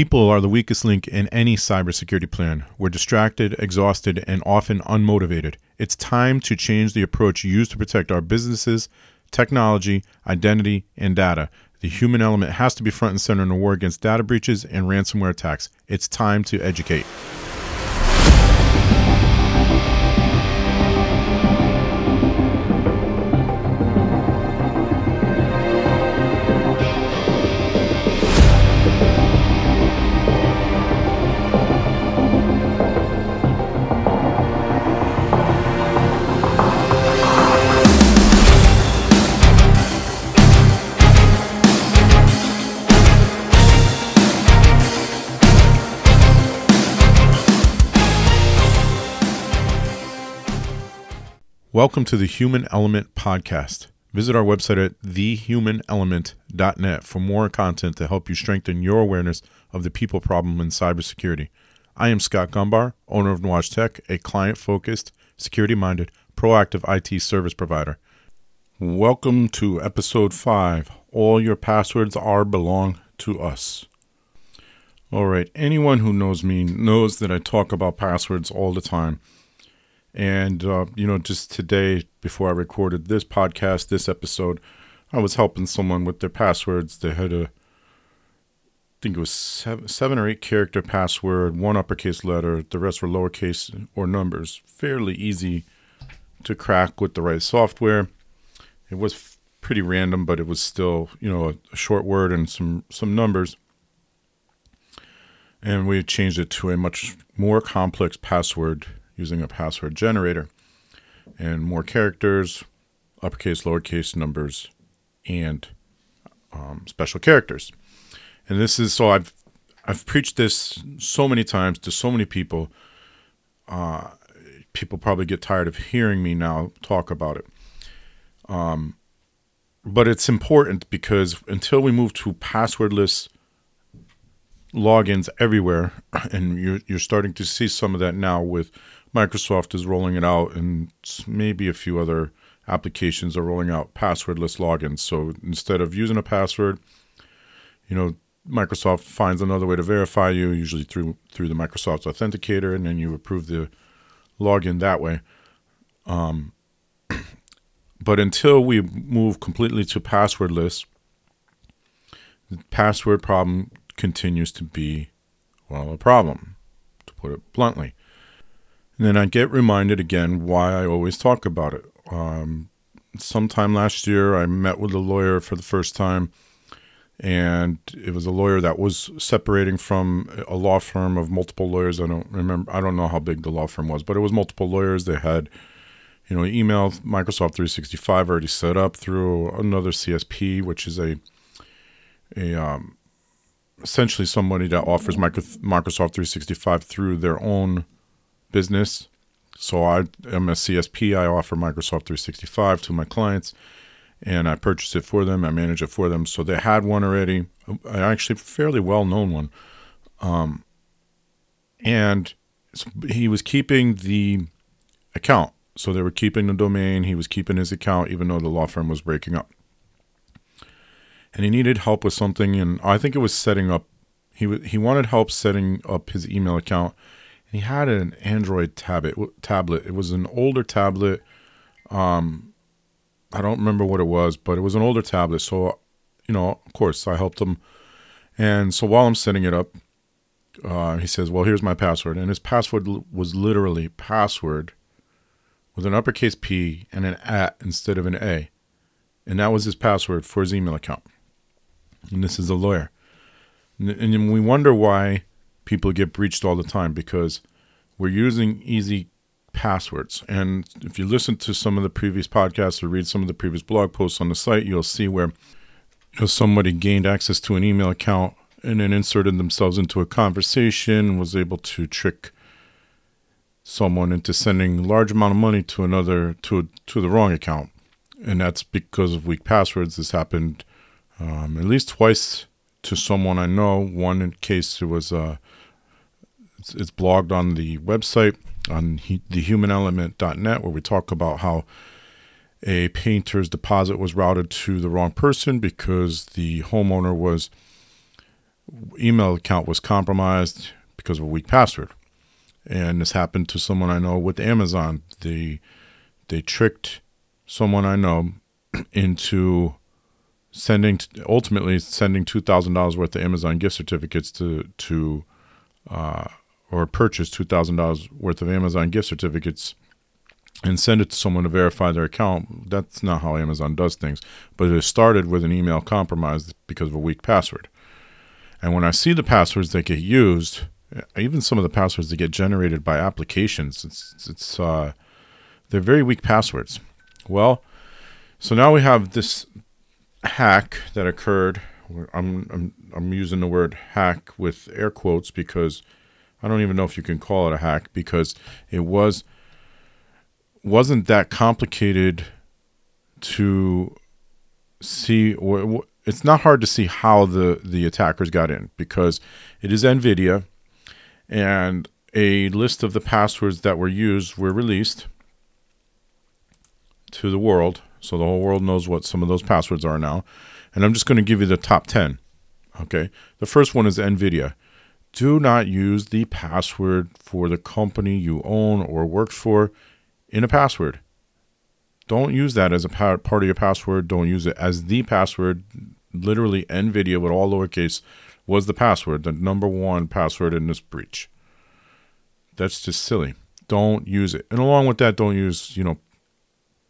People are the weakest link in any cybersecurity plan. We're distracted, exhausted, and often unmotivated. It's time to change the approach used to protect our businesses, technology, identity, and data. The human element has to be front and center in the war against data breaches and ransomware attacks. It's time to educate. Welcome to the Human Element Podcast. Visit our website at thehumanelement.net for more content to help you strengthen your awareness of the people problem in cybersecurity. I am Scott Gumbar, owner of Nuage Tech, a client focused, security minded, proactive IT service provider. Welcome to episode 5 All Your Passwords Are Belong to Us. All right, anyone who knows me knows that I talk about passwords all the time. And, uh, you know, just today, before I recorded this podcast, this episode, I was helping someone with their passwords. They had a, I think it was seven, seven or eight character password, one uppercase letter, the rest were lowercase or numbers. Fairly easy to crack with the right software. It was pretty random, but it was still, you know, a, a short word and some, some numbers. And we changed it to a much more complex password using a password generator and more characters, uppercase, lowercase numbers, and um, special characters. And this is so I've I've preached this so many times to so many people. Uh, people probably get tired of hearing me now talk about it. Um, but it's important because until we move to passwordless logins everywhere, and you're you're starting to see some of that now with Microsoft is rolling it out, and maybe a few other applications are rolling out passwordless logins. So instead of using a password, you know, Microsoft finds another way to verify you, usually through through the Microsoft Authenticator, and then you approve the login that way. Um, but until we move completely to passwordless, the password problem continues to be, well, a problem, to put it bluntly. And then I get reminded again why I always talk about it. Um, sometime last year, I met with a lawyer for the first time, and it was a lawyer that was separating from a law firm of multiple lawyers. I don't remember, I don't know how big the law firm was, but it was multiple lawyers. They had, you know, email Microsoft 365 already set up through another CSP, which is a a um, essentially somebody that offers Microsoft 365 through their own business. So I am a CSP. I offer Microsoft 365 to my clients, and I purchase it for them. I manage it for them. So they had one already, actually fairly well known one, um, and he was keeping the account. So they were keeping the domain. He was keeping his account, even though the law firm was breaking up. And he needed help with something, and I think it was setting up. He w- he wanted help setting up his email account he had an Android tablet. Tablet. It was an older tablet. Um, I don't remember what it was, but it was an older tablet. So, you know, of course, I helped him. And so while I'm setting it up, uh, he says, "Well, here's my password," and his password was literally password with an uppercase P and an at instead of an A, and that was his password for his email account. And this is a lawyer, and, and we wonder why people get breached all the time because we're using easy passwords. And if you listen to some of the previous podcasts or read some of the previous blog posts on the site, you'll see where you know, somebody gained access to an email account and then inserted themselves into a conversation, was able to trick someone into sending a large amount of money to another to to the wrong account, and that's because of weak passwords. This happened um, at least twice to someone I know. One in case it was uh, it's, it's blogged on the website on he, thehumanelement.net where we talk about how a painter's deposit was routed to the wrong person because the homeowner was email account was compromised because of a weak password. And this happened to someone I know with Amazon. They they tricked someone I know into sending ultimately sending two thousand dollars worth of Amazon gift certificates to to uh, or purchase two thousand dollars worth of Amazon gift certificates and send it to someone to verify their account. That's not how Amazon does things. But it started with an email compromise because of a weak password. And when I see the passwords that get used, even some of the passwords that get generated by applications, it's it's uh, they're very weak passwords. Well, so now we have this hack that occurred. I'm I'm I'm using the word hack with air quotes because I don't even know if you can call it a hack because it was wasn't that complicated to see it's not hard to see how the the attackers got in because it is Nvidia and a list of the passwords that were used were released to the world. So the whole world knows what some of those passwords are now. And I'm just going to give you the top 10 okay? The first one is Nvidia do not use the password for the company you own or work for in a password. Don't use that as a part of your password. Don't use it as the password. Literally, NVIDIA with all lowercase was the password, the number one password in this breach. That's just silly. Don't use it. And along with that, don't use, you know,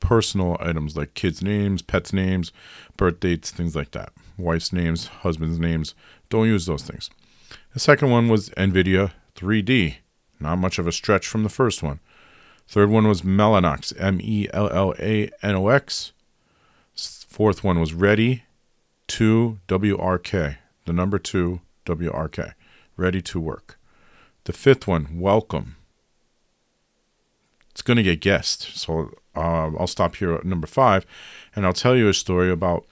personal items like kids' names, pets' names, birth dates, things like that. Wife's names, husband's names. Don't use those things. The second one was NVIDIA 3D. Not much of a stretch from the first one. Third one was Mellanox, M E L L A N O X. Fourth one was Ready to W R K, the number two W R K, Ready to Work. The fifth one, Welcome. It's going to get guessed. So uh, I'll stop here at number five and I'll tell you a story about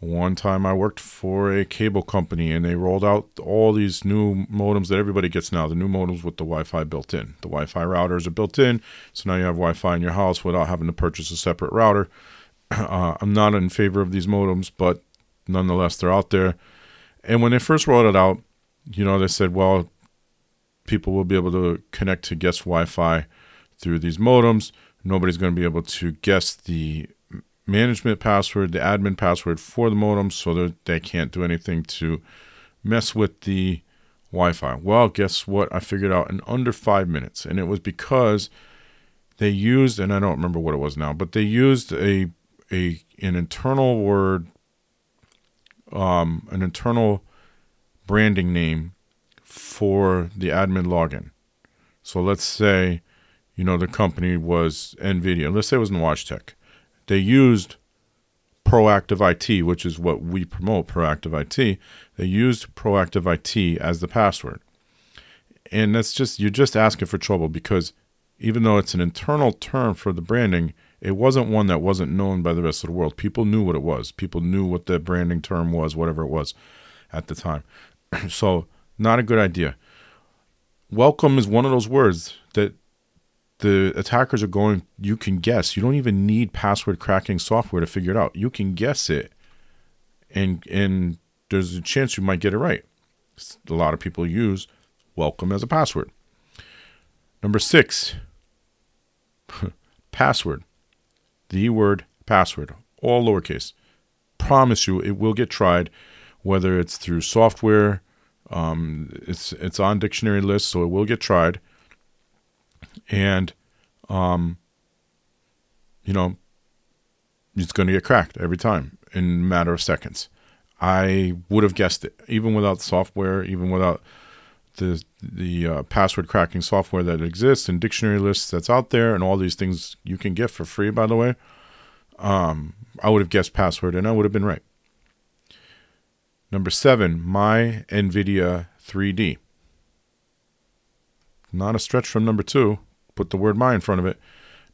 one time I worked for a cable company and they rolled out all these new modems that everybody gets now, the new modems with the Wi Fi built in. The Wi Fi routers are built in, so now you have Wi Fi in your house without having to purchase a separate router. Uh, I'm not in favor of these modems, but nonetheless, they're out there. And when they first rolled it out, you know, they said, well, people will be able to connect to guest Wi Fi through these modems. Nobody's going to be able to guess the management password, the admin password for the modem so that they can't do anything to mess with the Wi Fi. Well, guess what? I figured out in under five minutes. And it was because they used, and I don't remember what it was now, but they used a, a an internal word, um, an internal branding name for the admin login. So let's say, you know, the company was NVIDIA. Let's say it was WashTec they used proactive IT, which is what we promote, proactive IT. They used proactive IT as the password. And that's just, you're just asking for trouble because even though it's an internal term for the branding, it wasn't one that wasn't known by the rest of the world. People knew what it was. People knew what the branding term was, whatever it was at the time. so, not a good idea. Welcome is one of those words that the attackers are going you can guess. You don't even need password cracking software to figure it out. You can guess it. And and there's a chance you might get it right. A lot of people use welcome as a password. Number six password. The word password all lowercase. Promise you it will get tried whether it's through software um, it's it's on dictionary lists so it will get tried and um, you know, it's going to get cracked every time in a matter of seconds. I would have guessed it, even without software, even without the the uh, password cracking software that exists and dictionary lists that's out there, and all these things you can get for free. By the way, um, I would have guessed password, and I would have been right. Number seven, my NVIDIA 3D. Not a stretch from number two put the word my in front of it.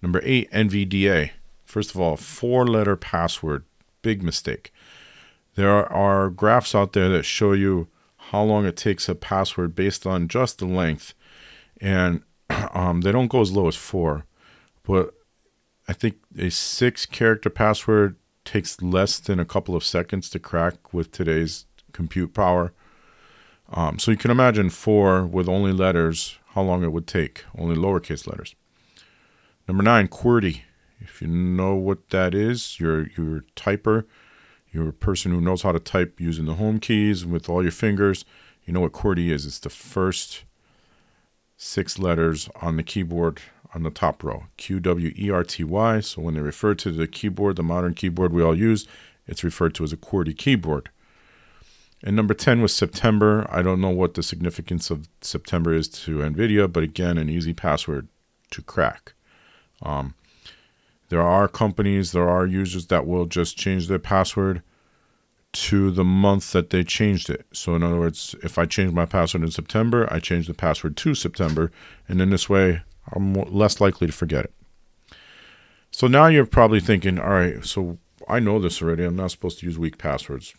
Number eight, NVDA. First of all, four letter password. Big mistake. There are graphs out there that show you how long it takes a password based on just the length. And um, they don't go as low as four. But I think a six character password takes less than a couple of seconds to crack with today's compute power. Um, so you can imagine four with only letters, how long it would take, only lowercase letters. Number nine, QWERTY. If you know what that is, you're your typer, you're a person who knows how to type using the home keys with all your fingers. You know what QWERTY is. It's the first six letters on the keyboard on the top row. Q W E R T Y. So when they refer to the keyboard, the modern keyboard we all use, it's referred to as a QWERTY keyboard. And number 10 was September. I don't know what the significance of September is to NVIDIA, but again, an easy password to crack. Um, there are companies, there are users that will just change their password to the month that they changed it. So, in other words, if I change my password in September, I change the password to September, and in this way, I'm less likely to forget it. So now you're probably thinking, all right, so I know this already. I'm not supposed to use weak passwords.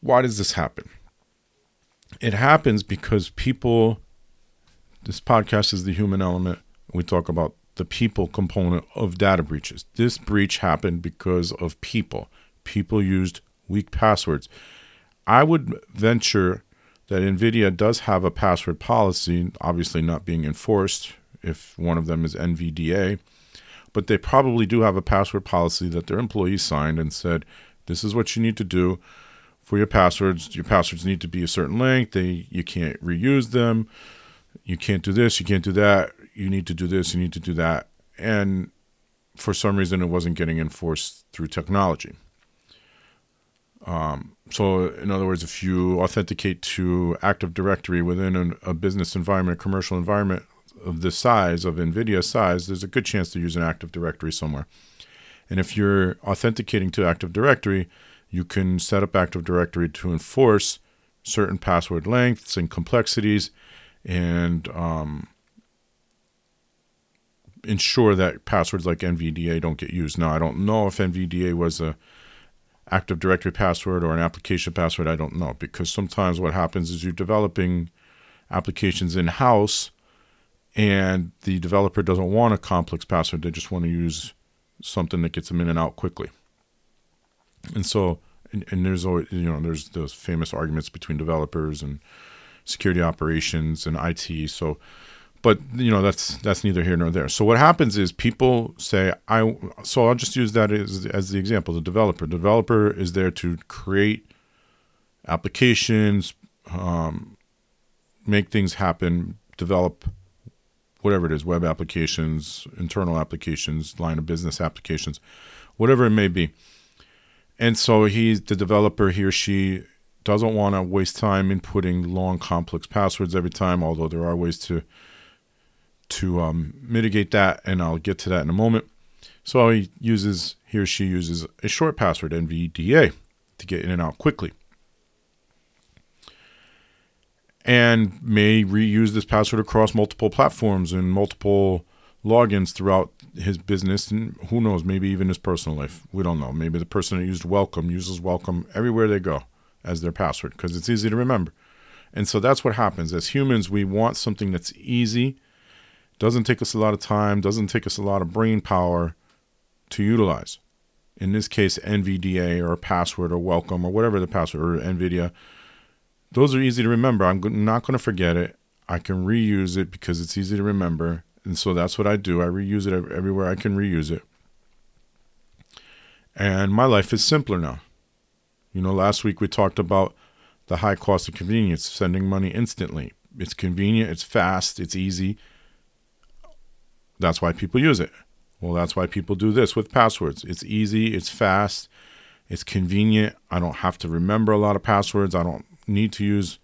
Why does this happen? It happens because people, this podcast is the human element. We talk about the people component of data breaches. This breach happened because of people. People used weak passwords. I would venture that NVIDIA does have a password policy, obviously not being enforced if one of them is NVDA, but they probably do have a password policy that their employees signed and said, this is what you need to do for your passwords. Your passwords need to be a certain length. They you can't reuse them. You can't do this, you can't do that you need to do this, you need to do that. And for some reason, it wasn't getting enforced through technology. Um, so, in other words, if you authenticate to Active Directory within an, a business environment, a commercial environment of this size, of NVIDIA size, there's a good chance to use an Active Directory somewhere. And if you're authenticating to Active Directory, you can set up Active Directory to enforce certain password lengths and complexities and um, ensure that passwords like NVDA don't get used. Now, I don't know if NVDA was a Active Directory password or an application password. I don't know because sometimes what happens is you're developing applications in house, and the developer doesn't want a complex password. They just want to use something that gets them in and out quickly. And so, and, and there's always you know there's those famous arguments between developers and security operations and IT. So but you know that's that's neither here nor there. So what happens is people say I so I'll just use that as as the example. The developer developer is there to create applications, um, make things happen, develop whatever it is, web applications, internal applications, line of business applications, whatever it may be. And so he's the developer, he or she doesn't want to waste time inputting long complex passwords every time, although there are ways to to um, mitigate that, and I'll get to that in a moment. So he uses he or she uses a short password NVDA to get in and out quickly, and may reuse this password across multiple platforms and multiple logins throughout his business and who knows maybe even his personal life we don't know maybe the person that used welcome uses welcome everywhere they go as their password because it's easy to remember and so that's what happens as humans we want something that's easy doesn't take us a lot of time, doesn't take us a lot of brain power to utilize. In this case, NVDA or password or welcome or whatever the password or NVIDIA. Those are easy to remember. I'm not going to forget it. I can reuse it because it's easy to remember. And so that's what I do. I reuse it everywhere I can reuse it. And my life is simpler now. You know, last week we talked about the high cost of convenience, sending money instantly. It's convenient, it's fast, it's easy that's why people use it. Well, that's why people do this with passwords. It's easy, it's fast, it's convenient. I don't have to remember a lot of passwords. I don't need to use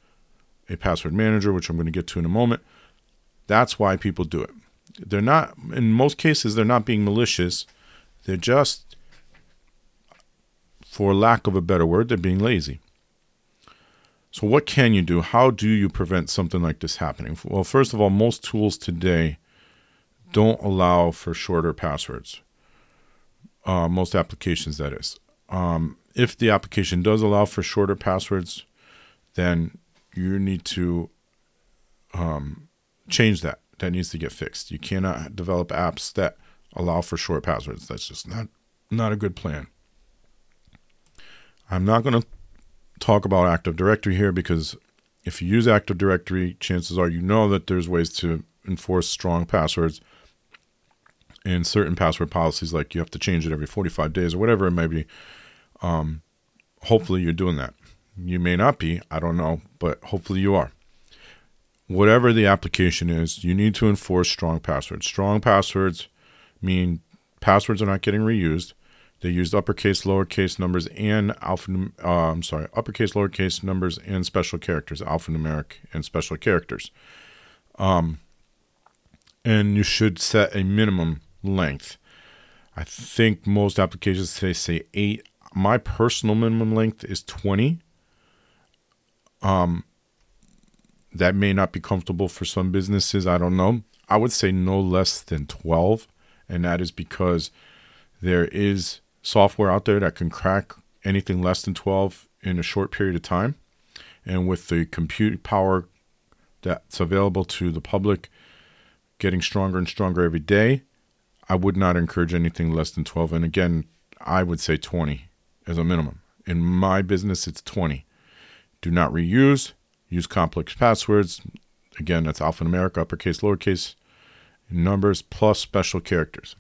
a password manager, which I'm going to get to in a moment. That's why people do it. They're not, in most cases, they're not being malicious. They're just, for lack of a better word, they're being lazy. So, what can you do? How do you prevent something like this happening? Well, first of all, most tools today don't allow for shorter passwords. Uh, most applications, that is. Um, if the application does allow for shorter passwords, then you need to um, change that. That needs to get fixed. You cannot develop apps that allow for short passwords. That's just not not a good plan. I'm not going to talk about Active Directory here because if you use Active Directory, chances are you know that there's ways to enforce strong passwords and certain password policies, like you have to change it every 45 days or whatever it may be. Um, hopefully, you're doing that. You may not be, I don't know, but hopefully you are. Whatever the application is, you need to enforce strong passwords. Strong passwords mean passwords are not getting reused. They used uppercase, lowercase numbers, and alpha. Uh, I'm sorry, uppercase, lowercase numbers, and special characters, alphanumeric and special characters. Um, and you should set a minimum length. I think most applications say say eight. My personal minimum length is twenty. Um, that may not be comfortable for some businesses. I don't know. I would say no less than twelve, and that is because there is software out there that can crack anything less than twelve in a short period of time, and with the compute power that's available to the public getting stronger and stronger every day I would not encourage anything less than 12. And again, I would say 20 as a minimum. In my business, it's 20. Do not reuse, use complex passwords. Again, that's alphanumeric, uppercase, lowercase, numbers plus special characters.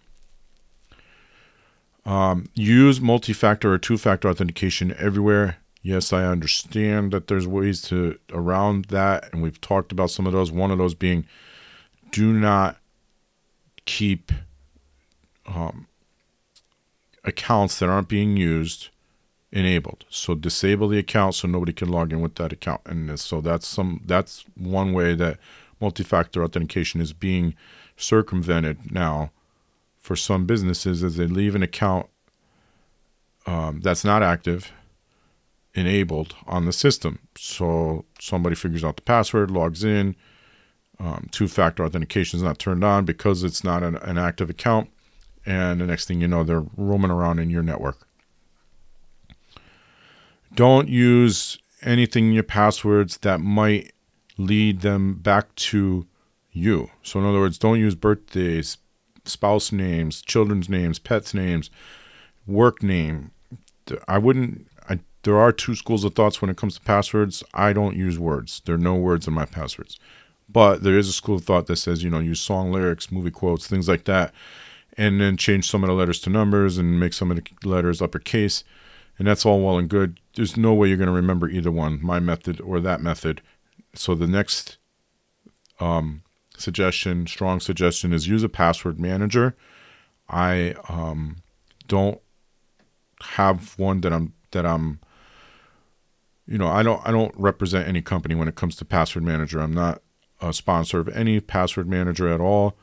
Um, use multi factor or two factor authentication everywhere. Yes, I understand that there's ways to around that, and we've talked about some of those. One of those being do not keep um, accounts that aren't being used enabled. So disable the account so nobody can log in with that account. And so that's some that's one way that multi-factor authentication is being circumvented now for some businesses as they leave an account um, that's not active enabled on the system. So somebody figures out the password, logs in. Um, two-factor authentication is not turned on because it's not an, an active account and the next thing you know, they're roaming around in your network. Don't use anything in your passwords that might lead them back to you. So, in other words, don't use birthdays, spouse names, children's names, pets' names, work name. I wouldn't. I, there are two schools of thoughts when it comes to passwords. I don't use words. There are no words in my passwords. But there is a school of thought that says, you know, use song lyrics, movie quotes, things like that and then change some of the letters to numbers and make some of the letters uppercase. And that's all well and good. There's no way you're going to remember either one, my method or that method. So the next um, suggestion, strong suggestion, is use a password manager. I um, don't have one that I'm that I'm you know, I don't I don't represent any company when it comes to password manager. I'm not a sponsor of any password manager at all.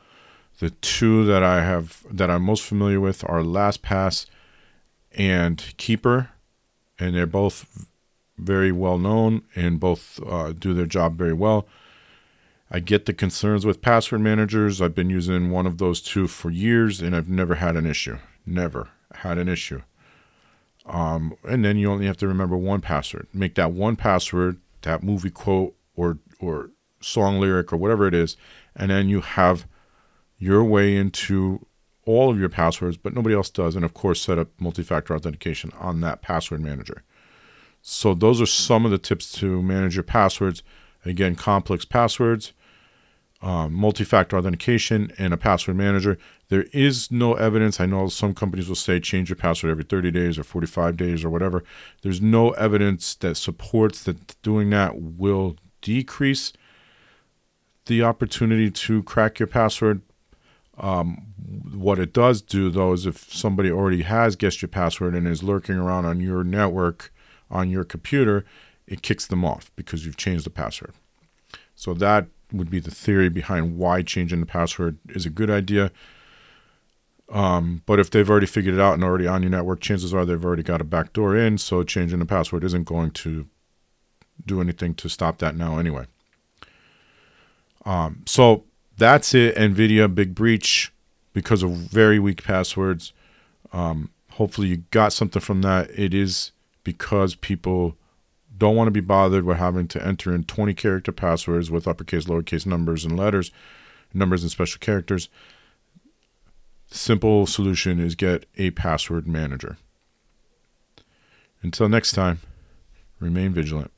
The two that I have that I'm most familiar with are LastPass and Keeper, and they're both very well known and both uh, do their job very well. I get the concerns with password managers. I've been using one of those two for years, and I've never had an issue. Never had an issue. Um, and then you only have to remember one password. Make that one password, that movie quote or or song lyric or whatever it is, and then you have your way into all of your passwords, but nobody else does. And of course, set up multi factor authentication on that password manager. So, those are some of the tips to manage your passwords. Again, complex passwords, um, multi factor authentication, and a password manager. There is no evidence. I know some companies will say change your password every 30 days or 45 days or whatever. There's no evidence that supports that doing that will decrease the opportunity to crack your password um, what it does do, though, is if somebody already has guessed your password and is lurking around on your network on your computer, it kicks them off because you've changed the password. So that would be the theory behind why changing the password is a good idea. Um, but if they've already figured it out and already on your network, chances are they've already got a backdoor in. So changing the password isn't going to do anything to stop that now anyway. Um, so that's it. NVIDIA big breach because of very weak passwords. Um, hopefully, you got something from that. It is because people don't want to be bothered with having to enter in 20 character passwords with uppercase, lowercase numbers, and letters, numbers, and special characters. Simple solution is get a password manager. Until next time, remain vigilant.